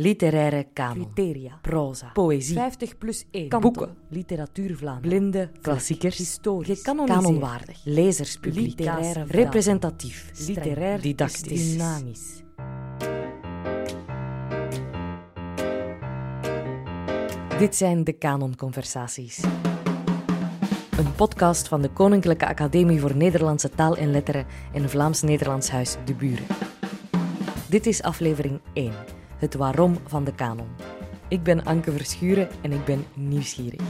Literaire kanon. Criteria. Proza. Poëzie. 50 plus 1. Boeken. Literatuur Vlaanderen. Blinde. Klassiekers. Historisch. Kanonwaardig. Lezerspubliek. Literaire. Representatief. Literair. Didactisch. Dynamisch. Dit zijn de Kanonconversaties. Een podcast van de Koninklijke Academie voor Nederlandse Taal en Letteren en Vlaams-Nederlands Huis De Buren. Dit is aflevering 1, het waarom van de kanon. Ik ben Anke Verschuren en ik ben nieuwsgierig.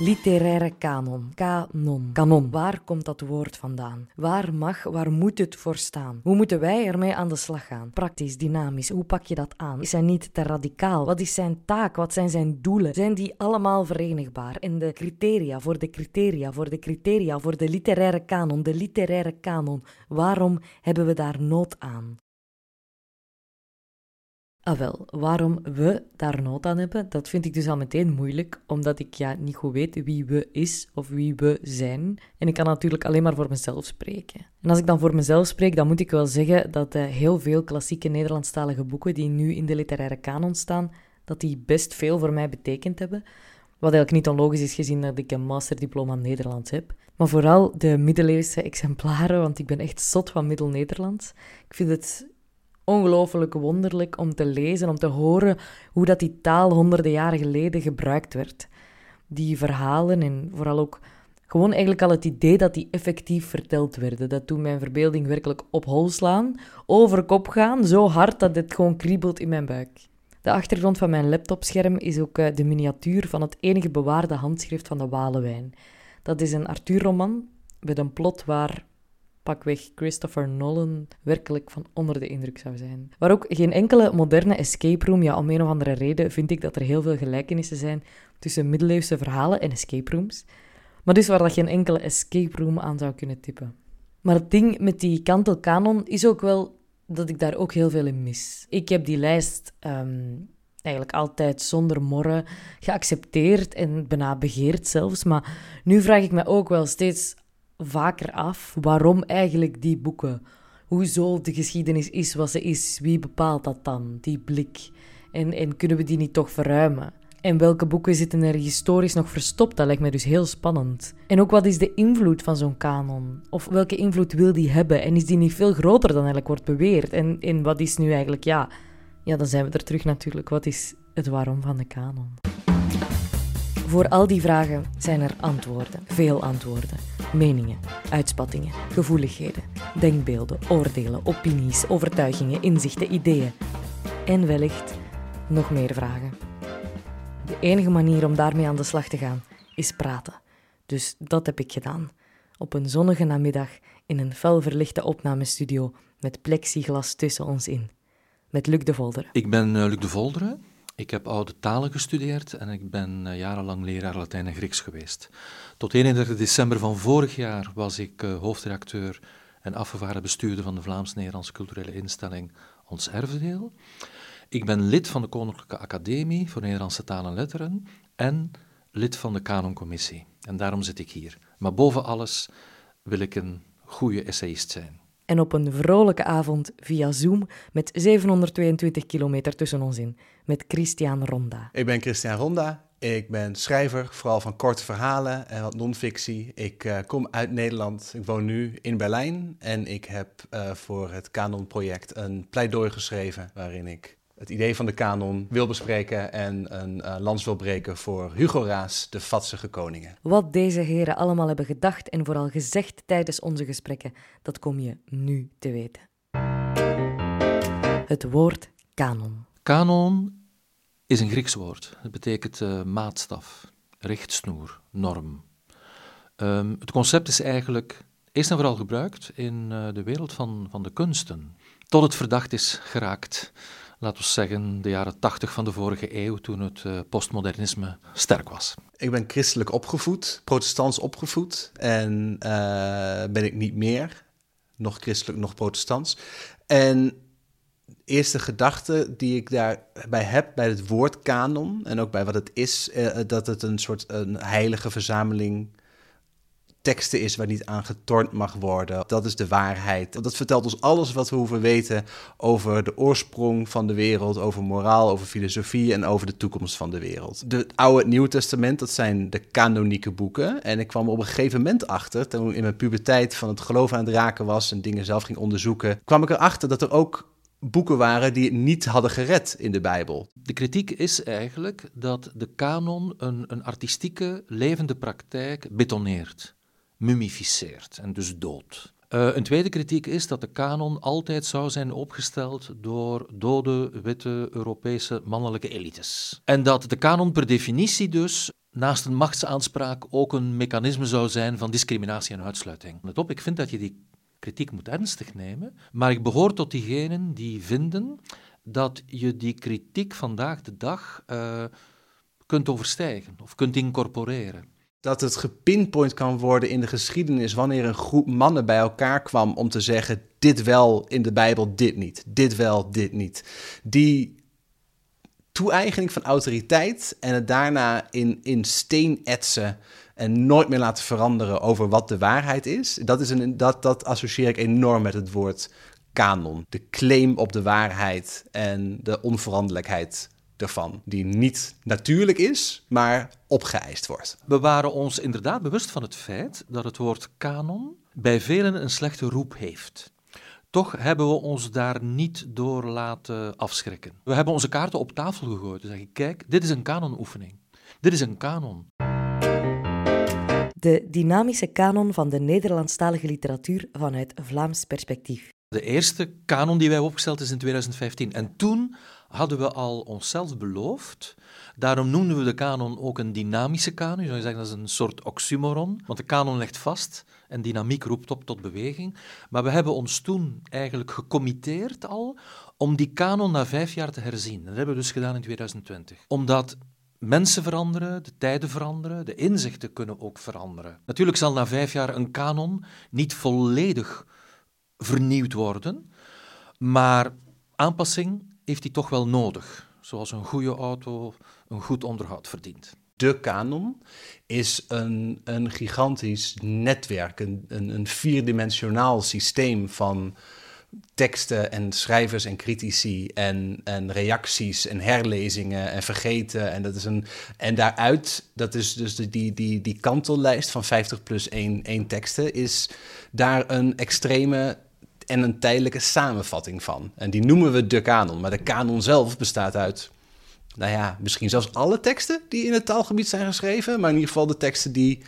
Literaire kanon. Kanon. Kanon. Waar komt dat woord vandaan? Waar mag, waar moet het voor staan? Hoe moeten wij ermee aan de slag gaan? Praktisch, dynamisch, hoe pak je dat aan? Is hij niet te radicaal? Wat is zijn taak? Wat zijn zijn doelen? Zijn die allemaal verenigbaar? En de criteria voor de criteria, voor de criteria, voor de literaire kanon, de literaire kanon. Waarom hebben we daar nood aan? Ah wel, waarom we daar nood aan hebben, dat vind ik dus al meteen moeilijk, omdat ik ja niet goed weet wie we is of wie we zijn. En ik kan natuurlijk alleen maar voor mezelf spreken. En als ik dan voor mezelf spreek, dan moet ik wel zeggen dat uh, heel veel klassieke Nederlandstalige boeken die nu in de literaire kanon staan, dat die best veel voor mij betekend hebben. Wat eigenlijk niet onlogisch is gezien dat ik een masterdiploma Nederlands heb. Maar vooral de middeleeuwse exemplaren, want ik ben echt zot van Middel-Nederlands. Ik vind het ongelooflijk wonderlijk om te lezen, om te horen hoe dat die taal honderden jaren geleden gebruikt werd. Die verhalen en vooral ook gewoon eigenlijk al het idee dat die effectief verteld werden. Dat doet mijn verbeelding werkelijk op hol slaan, over kop gaan, zo hard dat het gewoon kriebelt in mijn buik. De achtergrond van mijn laptopscherm is ook eh, de miniatuur van het enige bewaarde handschrift van de Walenwijn. Dat is een Arthur-roman met een plot waar pakweg Christopher Nolan werkelijk van onder de indruk zou zijn. Waar ook geen enkele moderne escape room, ja, om een of andere reden vind ik dat er heel veel gelijkenissen zijn tussen middeleeuwse verhalen en escape rooms. Maar dus waar dat geen enkele escape room aan zou kunnen tippen. Maar het ding met die kantelkanon is ook wel dat ik daar ook heel veel in mis. Ik heb die lijst ehm, eigenlijk altijd zonder morren geaccepteerd en bijna begeerd zelfs. Maar nu vraag ik me ook wel steeds vaker af waarom eigenlijk die boeken. Hoezo de geschiedenis is wat ze is. Wie bepaalt dat dan, die blik? En, en kunnen we die niet toch verruimen? En welke boeken zitten er historisch nog verstopt? Dat lijkt mij dus heel spannend. En ook wat is de invloed van zo'n kanon? Of welke invloed wil die hebben? En is die niet veel groter dan eigenlijk wordt beweerd? En, en wat is nu eigenlijk, ja, ja, dan zijn we er terug natuurlijk. Wat is het waarom van de kanon? Voor al die vragen zijn er antwoorden, veel antwoorden. Meningen, uitspattingen, gevoeligheden, denkbeelden, oordelen, opinies, overtuigingen, inzichten, ideeën. En wellicht nog meer vragen. De enige manier om daarmee aan de slag te gaan is praten. Dus dat heb ik gedaan. Op een zonnige namiddag in een fel verlichte opnamestudio met plexiglas tussen ons in. Met Luc de Volderen. Ik ben uh, Luc de Volderen. Ik heb oude talen gestudeerd en ik ben uh, jarenlang leraar Latijn en Grieks geweest. Tot 31 december van vorig jaar was ik uh, hoofdredacteur en afgevaardigde bestuurder van de Vlaams-Nederlandse culturele instelling Ons Erfdeel. Ik ben lid van de Koninklijke Academie voor Nederlandse Taal en Letteren en lid van de Kanoncommissie. En daarom zit ik hier. Maar boven alles wil ik een goede essayist zijn en op een vrolijke avond via Zoom met 722 kilometer tussen ons in, met Christian Ronda. Ik ben Christian Ronda. Ik ben schrijver, vooral van korte verhalen en wat non-fictie. Ik uh, kom uit Nederland. Ik woon nu in Berlijn en ik heb uh, voor het Canon-project een pleidooi geschreven waarin ik het idee van de kanon wil bespreken en een uh, lans wil breken voor Hugo Raas, de vatsige koningen. Wat deze heren allemaal hebben gedacht en vooral gezegd tijdens onze gesprekken, dat kom je nu te weten. Het woord kanon. Kanon is een Grieks woord. Het betekent uh, maatstaf, richtsnoer, norm. Um, het concept is eigenlijk eerst en vooral gebruikt in uh, de wereld van, van de kunsten, tot het verdacht is geraakt laten we zeggen, de jaren tachtig van de vorige eeuw, toen het uh, postmodernisme sterk was. Ik ben christelijk opgevoed, protestants opgevoed en uh, ben ik niet meer, nog christelijk, nog protestants. En eerste gedachte die ik daarbij heb, bij het woord kanon en ook bij wat het is, uh, dat het een soort een heilige verzameling teksten is waar niet aan getornd mag worden. Dat is de waarheid. Dat vertelt ons alles wat we hoeven weten over de oorsprong van de wereld, over moraal, over filosofie en over de toekomst van de wereld. De Oude en Nieuwe Testament, dat zijn de kanonieke boeken. En ik kwam op een gegeven moment achter, toen ik in mijn puberteit van het geloof aan het raken was en dingen zelf ging onderzoeken, kwam ik erachter dat er ook boeken waren die het niet hadden gered in de Bijbel. De kritiek is eigenlijk dat de kanon een, een artistieke, levende praktijk betoneert, mummificeert en dus dood. Uh, een tweede kritiek is dat de kanon altijd zou zijn opgesteld door dode, witte, Europese mannelijke elites. En dat de kanon per definitie dus naast een machtsaanspraak ook een mechanisme zou zijn van discriminatie en uitsluiting. Let op, ik vind dat je die kritiek moet ernstig nemen, maar ik behoor tot diegenen die vinden dat je die kritiek vandaag de dag uh, kunt overstijgen of kunt incorporeren. Dat het gepinpoint kan worden in de geschiedenis wanneer een groep mannen bij elkaar kwam om te zeggen: dit wel in de Bijbel, dit niet, dit wel, dit niet. Die toe-eigening van autoriteit en het daarna in, in steen etsen en nooit meer laten veranderen over wat de waarheid is, dat, is een, dat, dat associeer ik enorm met het woord kanon. De claim op de waarheid en de onveranderlijkheid ervan, die niet natuurlijk is, maar opgeëist wordt. We waren ons inderdaad bewust van het feit dat het woord kanon bij velen een slechte roep heeft. Toch hebben we ons daar niet door laten afschrikken. We hebben onze kaarten op tafel gegooid en zeggen: kijk, dit is een kanonoefening. Dit is een kanon. De dynamische kanon van de Nederlandstalige literatuur vanuit Vlaams perspectief. De eerste kanon die wij hebben opgesteld is in 2015. En toen hadden we al onszelf beloofd. Daarom noemden we de kanon ook een dynamische kanon. Je zou zeggen dat is een soort oxymoron, want de kanon legt vast en dynamiek roept op tot beweging. Maar we hebben ons toen eigenlijk gecommitteerd al om die kanon na vijf jaar te herzien. Dat hebben we dus gedaan in 2020. Omdat mensen veranderen, de tijden veranderen, de inzichten kunnen ook veranderen. Natuurlijk zal na vijf jaar een kanon niet volledig vernieuwd worden, maar aanpassing heeft hij toch wel nodig. Zoals een goede auto een goed onderhoud verdient. De kanon is een, een gigantisch netwerk, een, een, een vierdimensionaal systeem van teksten en schrijvers en critici en, en reacties en herlezingen en vergeten. En, dat is een, en daaruit, dat is dus de, die, die, die kantellijst van 50 plus 1, 1 teksten, is daar een extreme en een tijdelijke samenvatting van. En die noemen we de kanon. Maar de kanon zelf bestaat uit, nou ja, misschien zelfs alle teksten die in het taalgebied zijn geschreven. Maar in ieder geval de teksten die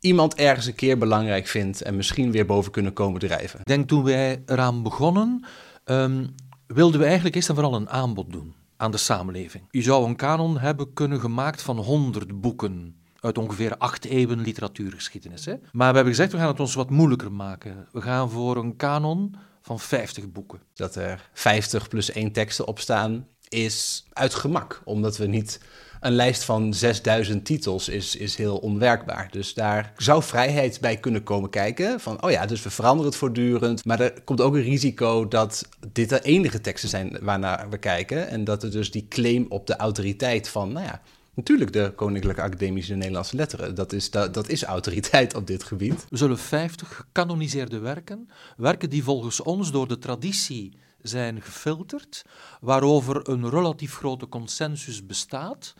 iemand ergens een keer belangrijk vindt en misschien weer boven kunnen komen drijven. Ik denk toen wij eraan begonnen, um, wilden we eigenlijk eerst en vooral een aanbod doen aan de samenleving. Je zou een kanon hebben kunnen gemaakt van honderd boeken uit ongeveer acht eeuwen literatuurgeschiedenis. Hè? Maar we hebben gezegd, we gaan het ons wat moeilijker maken. We gaan voor een kanon van 50 boeken. Dat er 50 plus één teksten op staan, is uit gemak, omdat we niet een lijst van 6000 titels is, is heel onwerkbaar. Dus daar zou vrijheid bij kunnen komen kijken. Van, oh ja, dus we veranderen het voortdurend. Maar er komt ook een risico dat dit de enige teksten zijn waarnaar we kijken. En dat er dus die claim op de autoriteit van, nou ja, Natuurlijk de Koninklijke Academische Nederlandse Letteren. Dat is, dat, dat is autoriteit op dit gebied. We zullen 50 gecanoniseerde werken, werken die volgens ons door de traditie zijn gefilterd, waarover een relatief grote consensus bestaat.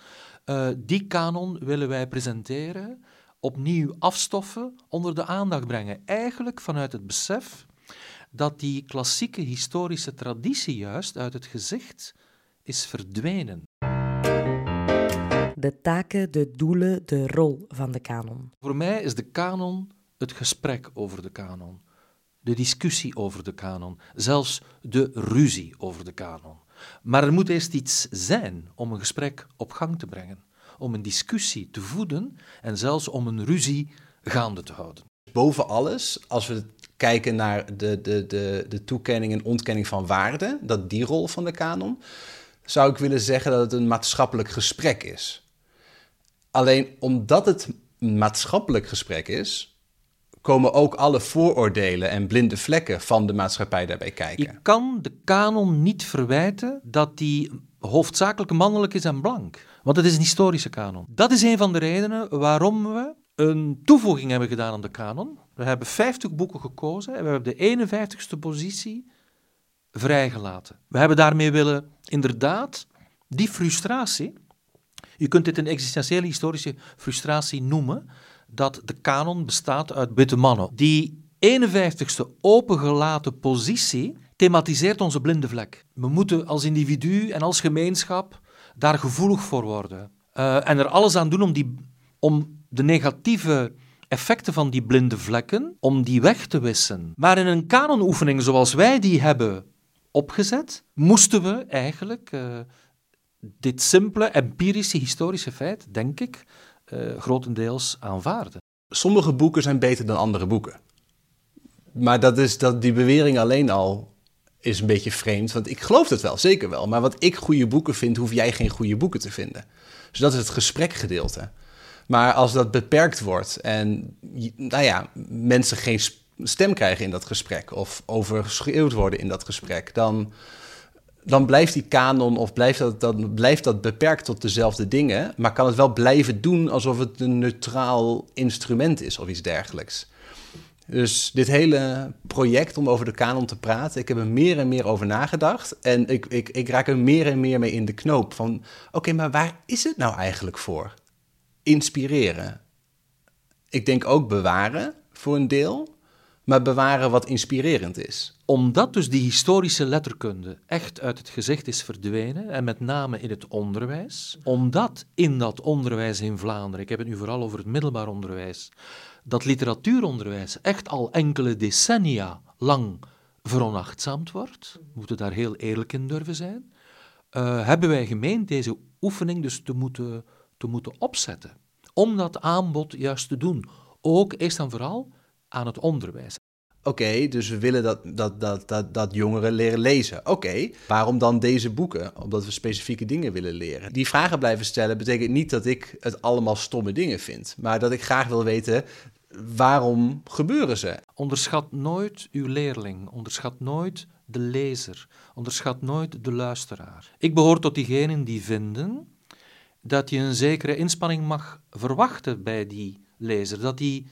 Uh, die kanon willen wij presenteren, opnieuw afstoffen, onder de aandacht brengen. Eigenlijk vanuit het besef dat die klassieke historische traditie juist uit het gezicht is verdwenen de taken, de doelen, de rol van de kanon? Voor mij is de kanon het gesprek over de kanon, de discussie over de kanon, zelfs de ruzie over de kanon. Maar er moet eerst iets zijn om een gesprek op gang te brengen, om een discussie te voeden en zelfs om een ruzie gaande te houden. Boven alles, als we kijken naar de, de, de, de toekenning en ontkenning van waarde, dat die rol van de kanon, zou ik willen zeggen dat het een maatschappelijk gesprek is. Alleen omdat het een maatschappelijk gesprek is, komen ook alle vooroordelen en blinde vlekken van de maatschappij daarbij kijken. Je kan de kanon niet verwijten dat die hoofdzakelijk mannelijk is en blank. Want het is een historische kanon. Dat is een van de redenen waarom we een toevoeging hebben gedaan aan de kanon. We hebben 50 boeken gekozen en we hebben de 51ste positie vrijgelaten. We hebben daarmee willen inderdaad die frustratie, je kunt dit een existentiële historische frustratie noemen, dat de kanon bestaat uit witte mannen. Die 51ste opengelaten positie thematiseert onze blinde vlek. We moeten als individu en als gemeenschap daar gevoelig voor worden. Uh, en er alles aan doen om, die, om de negatieve effecten van die blinde vlekken, om die weg te wissen. Maar in een kanonoefening zoals wij die hebben opgezet, moesten we eigenlijk uh, dit simpele, empirische, historische feit, denk ik, uh, grotendeels aanvaarden. Sommige boeken zijn beter dan andere boeken. Maar dat is, dat, die bewering alleen al is een beetje vreemd. Want ik geloof het wel, zeker wel. Maar wat ik goede boeken vind, hoef jij geen goede boeken te vinden. Dus dat is het gesprekgedeelte. Maar als dat beperkt wordt en nou ja, mensen geen stem krijgen in dat gesprek of overschreeuwd worden in dat gesprek, dan, dan blijft die kanon of blijft dat, dan blijft dat beperkt tot dezelfde dingen, maar kan het wel blijven doen alsof het een neutraal instrument is of iets dergelijks. Dus dit hele project om over de kanon te praten, ik heb er meer en meer over nagedacht. En ik, ik, ik raak er meer en meer mee in de knoop van, oké, maar waar is het nou eigenlijk voor? Inspireren. Ik denk ook bewaren voor een deel, maar bewaren wat inspirerend is. Omdat dus die historische letterkunde echt uit het gezicht is verdwenen, en met name in het onderwijs, omdat in dat onderwijs in Vlaanderen, ik heb het nu vooral over het middelbaar onderwijs, dat literatuuronderwijs echt al enkele decennia lang veronachtzaamd wordt, we moeten daar heel eerlijk in durven zijn, uh, hebben wij gemeend deze oefening dus te moeten, te moeten opzetten. Om dat aanbod juist te doen. Ook eerst en vooral aan het onderwijs. Oké, dus we willen dat, dat, dat, dat, dat jongeren leren lezen. Oké, waarom dan deze boeken? Omdat we specifieke dingen willen leren. Die vragen blijven stellen betekent niet dat ik het allemaal stomme dingen vind. Maar dat ik graag wil weten, waarom gebeuren ze? Onderschat nooit uw leerling, onderschat nooit de lezer, onderschat nooit de luisteraar. Ik behoor tot diegenen die vinden dat je een zekere inspanning mag verwachten bij die lezer, dat die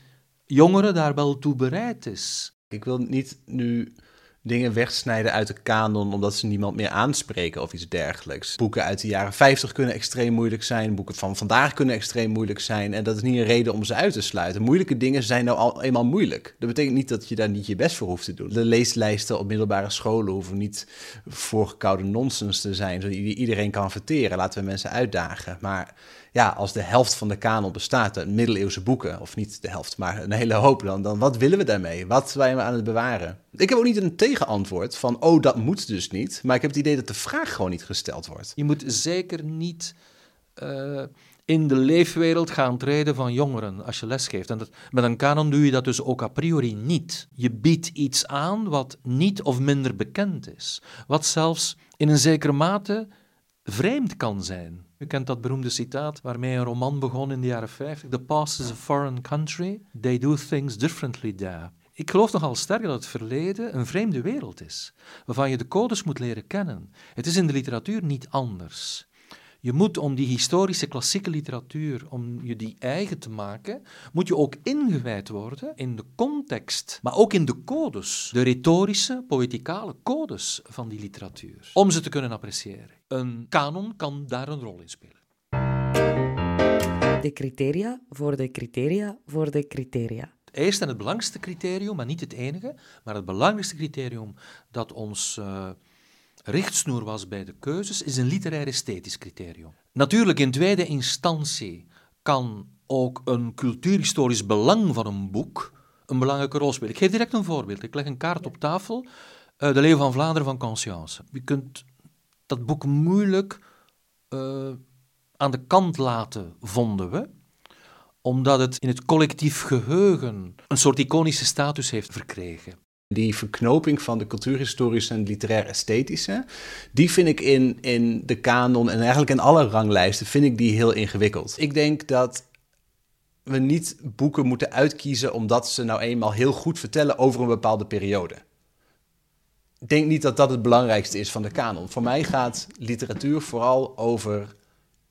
jongere daar wel toe bereid is. Ik wil niet nu dingen wegsnijden uit de kanon omdat ze niemand meer aanspreken of iets dergelijks. Boeken uit de jaren 50 kunnen extreem moeilijk zijn, boeken van vandaag kunnen extreem moeilijk zijn en dat is niet een reden om ze uit te sluiten. Moeilijke dingen zijn nou al eenmaal moeilijk. Dat betekent niet dat je daar niet je best voor hoeft te doen. De leeslijsten op middelbare scholen hoeven niet voorgekoude nonsens te zijn, zodat iedereen kan verteren. Laten we mensen uitdagen. Maar ja, als de helft van de kanon bestaat uit middeleeuwse boeken, of niet de helft, maar een hele hoop, dan, dan wat willen we daarmee? Wat zijn we aan het bewaren? Ik heb ook niet een tegenantwoord van, oh, dat moet dus niet. Maar ik heb het idee dat de vraag gewoon niet gesteld wordt. Je moet zeker niet uh, in de leefwereld gaan treden van jongeren als je lesgeeft. En dat, met een kanon doe je dat dus ook a priori niet. Je biedt iets aan wat niet of minder bekend is. Wat zelfs in een zekere mate vreemd kan zijn. U kent dat beroemde citaat waarmee een roman begon in de jaren 50. The past is a foreign country. They do things differently there. Ik geloof nogal sterk dat het verleden een vreemde wereld is, waarvan je de codes moet leren kennen. Het is in de literatuur niet anders. Je moet om die historische klassieke literatuur, om je die eigen te maken, moet je ook ingewijd worden in de context, maar ook in de codes, de retorische, poëticale codes van die literatuur, om ze te kunnen appreciëren. Een kanon kan daar een rol in spelen. De criteria voor de criteria voor de criteria. Het eerste en het belangrijkste criterium, maar niet het enige, maar het belangrijkste criterium dat ons uh, richtsnoer was bij de keuzes, is een literair-esthetisch criterium. Natuurlijk, in tweede instantie kan ook een cultuurhistorisch belang van een boek een belangrijke rol spelen. Ik geef direct een voorbeeld. Ik leg een kaart op tafel, uh, De Leeuw van Vlaanderen van Conscience. Je kunt dat boek moeilijk uh, aan de kant laten, vonden we omdat het in het collectief geheugen een soort iconische status heeft verkregen. Die verknoping van de cultuurhistorische en literair-esthetische, die vind ik in, in de kanon en eigenlijk in alle ranglijsten, vind ik die heel ingewikkeld. Ik denk dat we niet boeken moeten uitkiezen omdat ze nou eenmaal heel goed vertellen over een bepaalde periode. Ik denk niet dat dat het belangrijkste is van de kanon. Voor mij gaat literatuur vooral over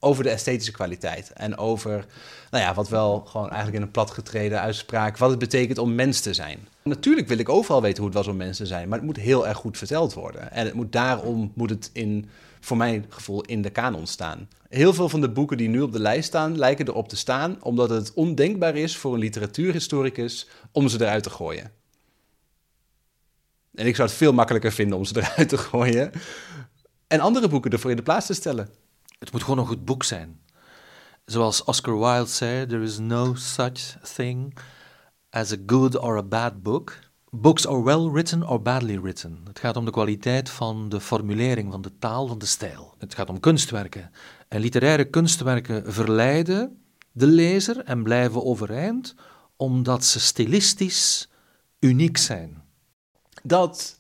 over de esthetische kwaliteit. En over, nou ja, wat wel gewoon eigenlijk in een platgetreden uitspraak, wat het betekent om mens te zijn. Natuurlijk wil ik overal weten hoe het was om mens te zijn, maar het moet heel erg goed verteld worden. En het moet, daarom moet het in, voor mijn gevoel, in de kanon staan. Heel veel van de boeken die nu op de lijst staan, lijken erop te staan, omdat het ondenkbaar is voor een literatuurhistoricus om ze eruit te gooien. En ik zou het veel makkelijker vinden om ze eruit te gooien. En andere boeken ervoor in de plaats te stellen. Het moet gewoon een goed boek zijn. Zoals Oscar Wilde zei: There is no such thing as a good or a bad book. Books are well written or badly written. Het gaat om de kwaliteit van de formulering, van de taal, van de stijl. Het gaat om kunstwerken. En literaire kunstwerken verleiden de lezer en blijven overeind omdat ze stilistisch uniek zijn. Dat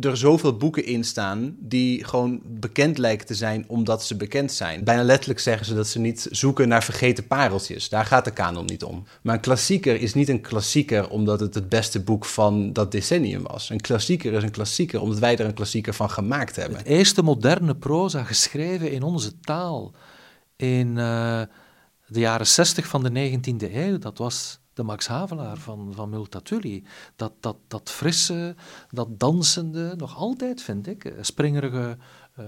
er zoveel boeken in staan die gewoon bekend lijken te zijn omdat ze bekend zijn. Bijna letterlijk zeggen ze dat ze niet zoeken naar vergeten pareltjes. Daar gaat de kanon niet om. Maar een klassieker is niet een klassieker omdat het het beste boek van dat decennium was. Een klassieker is een klassieker omdat wij er een klassieker van gemaakt hebben. Het eerste moderne proza geschreven in onze taal in uh, de jaren 60 van de 19e eeuw, dat was de Max Havelaar van, van Multatuli. Dat, dat, dat frisse, dat dansende, nog altijd vind ik, eh, springerige, uh,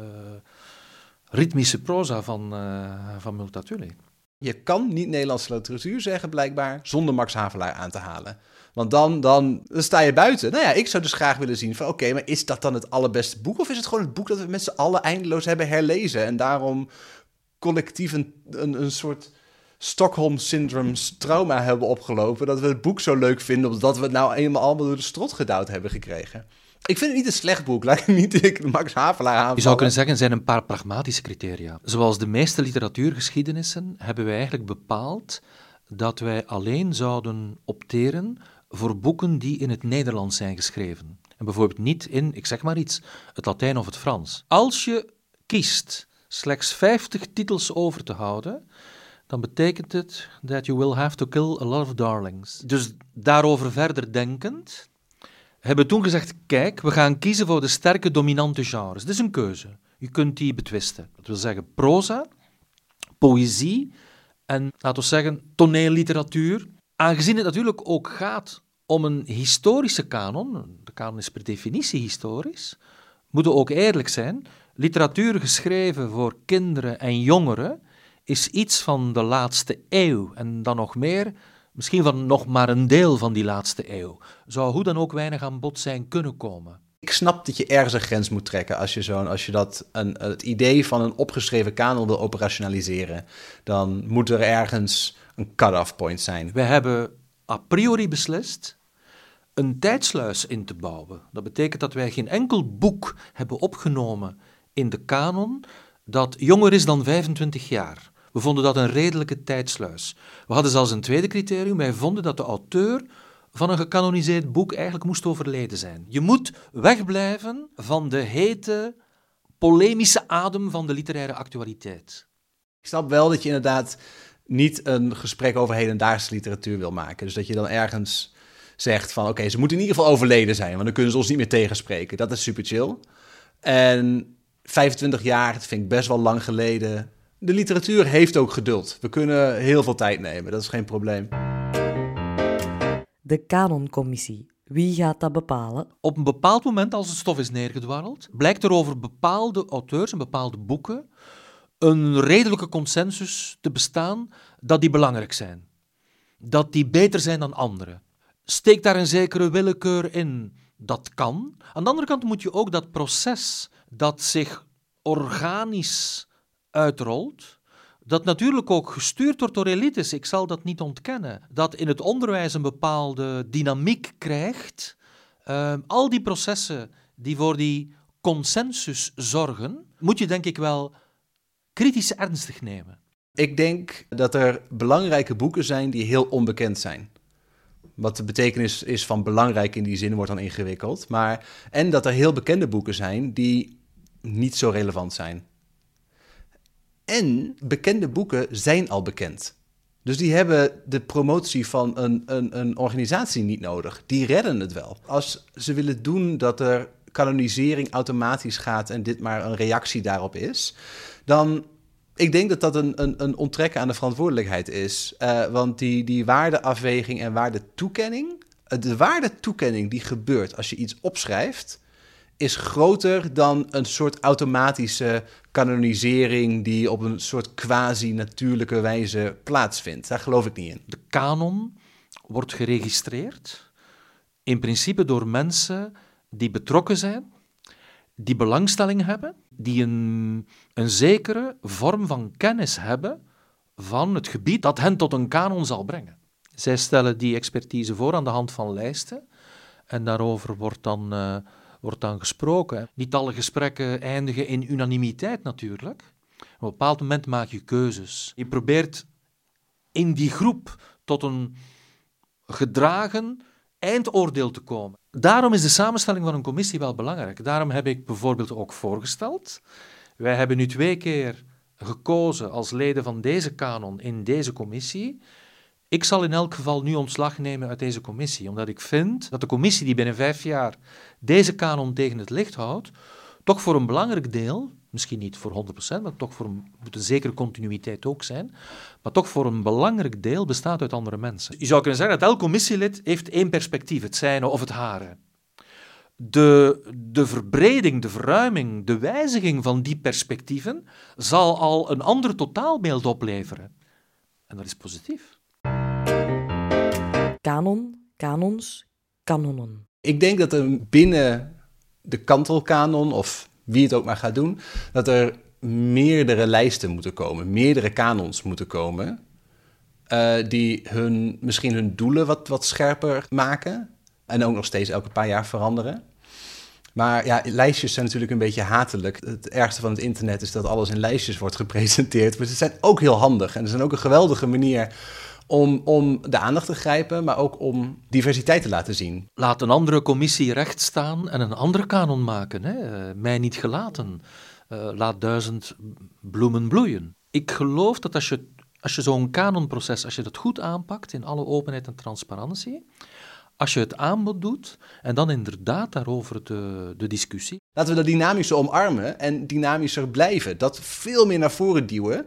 ritmische proza van, uh, van Multatuli. Je kan niet Nederlandse literatuur zeggen, blijkbaar, zonder Max Havelaar aan te halen. Want dan, dan, sta je buiten. Nou ja, ik zou dus graag willen zien van... oké, maar is dat dan het allerbeste boek? Of is het gewoon het boek dat we met z'n allen eindeloos hebben herlezen... en daarom collectief een, een, een soort Stockholm-syndroms trauma hebben opgelopen. Dat we het boek zo leuk vinden, omdat we het nou eenmaal allemaal door de strot gedouwd hebben gekregen. Ik vind het niet een slecht boek. Laat ik niet ik Max Havelaar aanvallen. Je zou kunnen zeggen, zijn een paar pragmatische criteria. Zoals de meeste literatuurgeschiedenissen hebben wij eigenlijk bepaald dat wij alleen zouden opteren voor boeken die in het Nederlands zijn geschreven. En bijvoorbeeld niet in, ik zeg maar iets, het Latijn of het Frans. Als je kiest slechts 50 titels over te houden, dan betekent het that you will have to kill a lot of darlings. Dus daarover verder denkend, hebben we toen gezegd, kijk, we gaan kiezen voor de sterke dominante genres. Dat is een keuze. Je kunt die betwisten. Dat wil zeggen proza, poëzie en, laten we zeggen, toneelliteratuur. Aangezien het natuurlijk ook gaat om een historische kanon, de kanon is per definitie historisch, moeten we ook eerlijk zijn, literatuur geschreven voor kinderen en jongeren is iets van de laatste eeuw en dan nog meer, misschien van nog maar een deel van die laatste eeuw. Zou hoe dan ook weinig aan bod zijn kunnen komen. Ik snap dat je ergens een grens moet trekken als je, zo'n, als je dat een, het idee van een opgeschreven kanon wil operationaliseren. Dan moet er ergens een cut-off point zijn. We hebben a priori beslist een tijdsluis in te bouwen. Dat betekent dat wij geen enkel boek hebben opgenomen in de kanon dat jonger is dan 25 jaar. We vonden dat een redelijke tijdsluis. We hadden zelfs een tweede criterium. Wij vonden dat de auteur van een gecanoniseerd boek eigenlijk moest overleden zijn. Je moet wegblijven van de hete, polemische adem van de literaire actualiteit. Ik snap wel dat je inderdaad niet een gesprek over hedendaagse literatuur wil maken. Dus dat je dan ergens zegt van oké, ze moeten in ieder geval overleden zijn, want dan kunnen ze ons niet meer tegenspreken. Dat is super chill. En 25 jaar, dat vind ik best wel lang geleden de literatuur heeft ook geduld. We kunnen heel veel tijd nemen, dat is geen probleem. De Canoncommissie. Wie gaat dat bepalen? Op een bepaald moment, als het stof is neergedwarreld, blijkt er over bepaalde auteurs en bepaalde boeken een redelijke consensus te bestaan dat die belangrijk zijn. Dat die beter zijn dan anderen. Steek daar een zekere willekeur in. Dat kan. Aan de andere kant moet je ook dat proces dat zich organisch uitrolt, dat natuurlijk ook gestuurd wordt door elites. Ik zal dat niet ontkennen. Dat in het onderwijs een bepaalde dynamiek krijgt. Ehm, al die processen die voor die consensus zorgen, moet je denk ik wel kritisch ernstig nemen. Ik denk dat er belangrijke boeken zijn die heel onbekend zijn. Wat de betekenis is van belangrijk in die zin wordt dan ingewikkeld. Maar, en dat er heel bekende boeken zijn die niet zo relevant zijn. En bekende boeken zijn al bekend. Dus die hebben de promotie van een, een, een organisatie niet nodig. Die redden het wel. Als ze willen doen dat er kanonisering automatisch gaat en dit maar een reactie daarop is, dan Ik denk dat dat een, een, een onttrekken aan de verantwoordelijkheid is. Uh, want die, die waardeafweging en waardetoekenning, de waardetoekenning die gebeurt als je iets opschrijft, is groter dan een soort automatische kanonisering die op een soort quasi-natuurlijke wijze plaatsvindt. Daar geloof ik niet in. De kanon wordt geregistreerd, in principe door mensen die betrokken zijn, die belangstelling hebben, die een, een zekere vorm van kennis hebben van het gebied dat hen tot een kanon zal brengen. Zij stellen die expertise voor aan de hand van lijsten en daarover wordt dan, uh, wordt dan gesproken. Niet alle gesprekken eindigen in unanimiteit natuurlijk. Op een bepaald moment maak je keuzes. Je probeert in die groep tot een gedragen eindoordeel te komen. Daarom is de samenstelling van een commissie wel belangrijk. Daarom heb ik bijvoorbeeld ook voorgesteld. Wij hebben nu twee keer gekozen als leden van deze kanon in deze commissie. Ik zal in elk geval nu ontslag nemen uit deze commissie, omdat ik vind dat de commissie die binnen vijf jaar deze kanon tegen het licht houdt, toch voor een belangrijk deel misschien niet voor 100%, maar toch voor een, moet een zekere continuïteit ook zijn, maar toch voor een belangrijk deel bestaat uit andere mensen. Je zou kunnen zeggen dat elk commissielid heeft één perspectief, het zijne of het hare. De, de verbreding, de verruiming, de wijziging van die perspectieven zal al een ander totaalbeeld opleveren. En dat is positief. Kanon, kanons, kanonnen. Ik denk dat er binnen de kantelkanon of wie het ook maar gaat doen, dat er meerdere lijsten moeten komen, meerdere kanons moeten komen, uh, die hun, misschien hun doelen wat, wat scherper maken en ook nog steeds elke paar jaar veranderen. Maar ja, lijstjes zijn natuurlijk een beetje hatelijk. Het ergste van het internet is dat alles in lijstjes wordt gepresenteerd. Maar ze zijn ook heel handig. En ze zijn ook een geweldige manier om, om de aandacht te grijpen, maar ook om diversiteit te laten zien. Laat een andere commissie recht staan en een andere kanon maken. Hè? Eh, mij niet gelaten. Uh, laat duizend bloemen bloeien. Ik geloof dat als je, als je zo'n kanonproces, als je dat goed aanpakt in alle openheid en transparantie, als je het aanbod doet en dan inderdaad daarover de, de discussie. Laten we dat dynamische omarmen en dynamischer blijven. Dat veel meer naar voren duwen.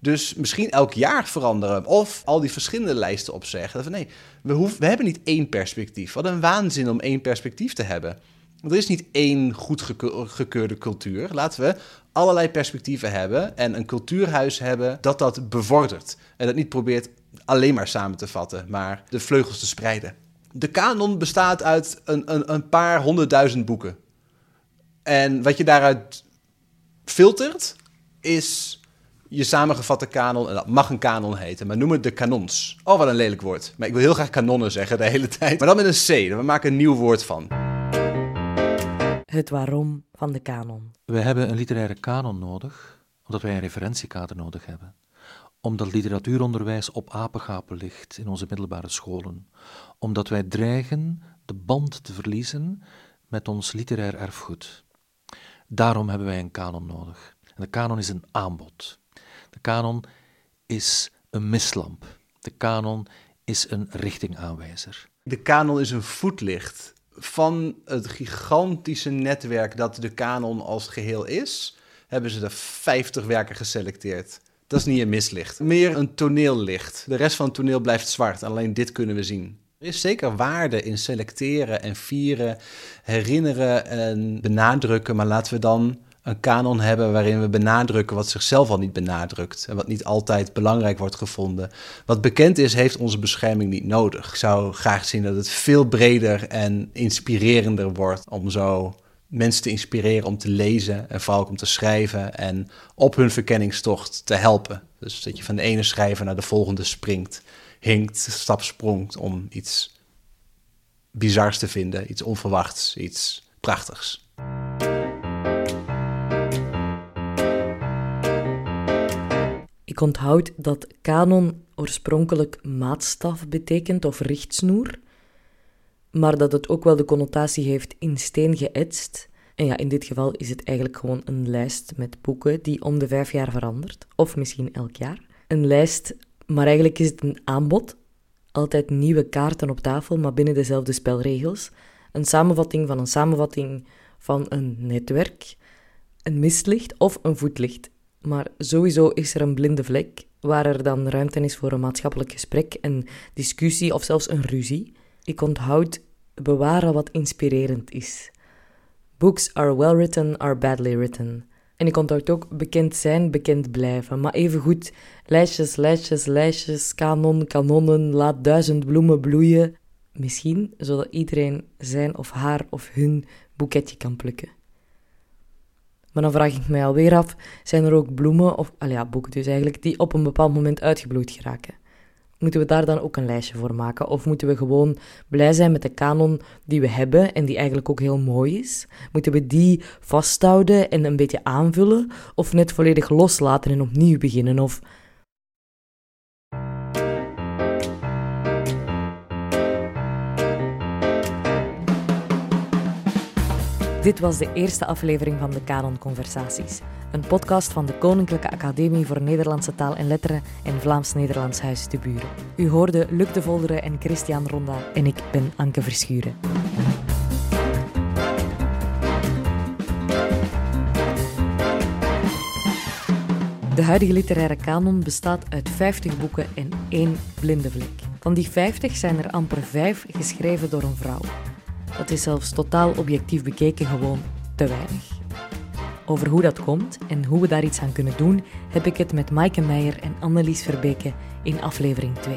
Dus misschien elk jaar veranderen. Of al die verschillende lijsten opzeggen. Van nee, we, hoeven, we hebben niet één perspectief. Wat een waanzin om één perspectief te hebben. Want er is niet één goedgekeurde cultuur. Laten we allerlei perspectieven hebben en een cultuurhuis hebben dat dat bevordert. En dat niet probeert alleen maar samen te vatten, maar de vleugels te spreiden. De kanon bestaat uit een, een, een paar honderdduizend boeken. En wat je daaruit filtert, is je samengevatte kanon, en dat mag een kanon heten, maar noem het de kanons. Oh, wat een lelijk woord. Maar ik wil heel graag kanonnen zeggen de hele tijd. Maar dan met een C, we maken een nieuw woord van. Het waarom van de kanon. We hebben een literaire kanon nodig, omdat wij een referentiekader nodig hebben. Omdat literatuuronderwijs op apengapen ligt in onze middelbare scholen. Omdat wij dreigen de band te verliezen met ons literair erfgoed. Daarom hebben wij een kanon nodig. En de kanon is een aanbod. De kanon is een mislamp. De kanon is een richtingaanwijzer. De kanon is een voetlicht van het gigantische netwerk dat de kanon als geheel is. Hebben ze er 50 werken geselecteerd. Dat is niet een mislicht, meer een toneellicht. De rest van het toneel blijft zwart, alleen dit kunnen we zien. Er is zeker waarde in selecteren en vieren, herinneren en benadrukken, maar laten we dan een kanon hebben waarin we benadrukken wat zichzelf al niet benadrukt en wat niet altijd belangrijk wordt gevonden. Wat bekend is, heeft onze bescherming niet nodig. Ik zou graag zien dat het veel breder en inspirerender wordt om zo mensen te inspireren om te lezen en vooral ook om te schrijven en op hun verkenningstocht te helpen. Dus dat je van de ene schrijver naar de volgende springt, hinkt, stapsprongt om iets bizars te vinden, iets onverwachts, iets prachtigs. Ik onthoud dat kanon oorspronkelijk maatstaf betekent of richtsnoer, maar dat het ook wel de connotatie heeft in steen geëtst. En ja, in dit geval is het eigenlijk gewoon een lijst met boeken die om de vijf jaar verandert, of misschien elk jaar. Een lijst, maar eigenlijk is het een aanbod. Altijd nieuwe kaarten op tafel, maar binnen dezelfde spelregels. Een samenvatting van een samenvatting van een netwerk, een mistlicht of een voetlicht Maar sowieso is er een blinde vlek waar er dan ruimte is voor een maatschappelijk gesprek, een discussie of zelfs een ruzie. Ik onthoud bewaren wat inspirerend is. Books are well written, are badly written. En ik onthoud ook bekend zijn, bekend blijven. Maar evengoed lijstjes, lijstjes, lijstjes, kanon, kanonnen, laat duizend bloemen bloeien. Misschien zodat iedereen zijn of haar of hun boeketje kan plukken. Maar dan vraag ik mij alweer af, zijn er ook bloemen, of al ja, boeken dus eigenlijk, die op een bepaald moment uitgebloeid geraken? Moeten we daar dan ook een lijstje voor maken? Of moeten we gewoon blij zijn met de kanon die we hebben en die eigenlijk ook heel mooi is? Moeten we die vasthouden en een beetje aanvullen? Of net volledig loslaten en opnieuw beginnen? Of Dit was de eerste aflevering van de Canon Conversaties, een podcast van de Koninklijke Academie voor Nederlandse Taal en Letteren en Vlaams-Nederlands Huis te Buren. U hoorde Luc de Volderen en Christian Ronda en ik ben Anke Verschuren. De huidige literaire kanon bestaat uit 50 boeken en één blinde vlek. Van die 50 zijn er amper 5 geschreven door een vrouw. Dat is zelfs totaal objectief bekeken gewoon te weinig. Over hoe dat komt en hoe we daar iets aan kunnen doen, heb ik het met Maaike Meijer en Annelies Verbeke in aflevering 2.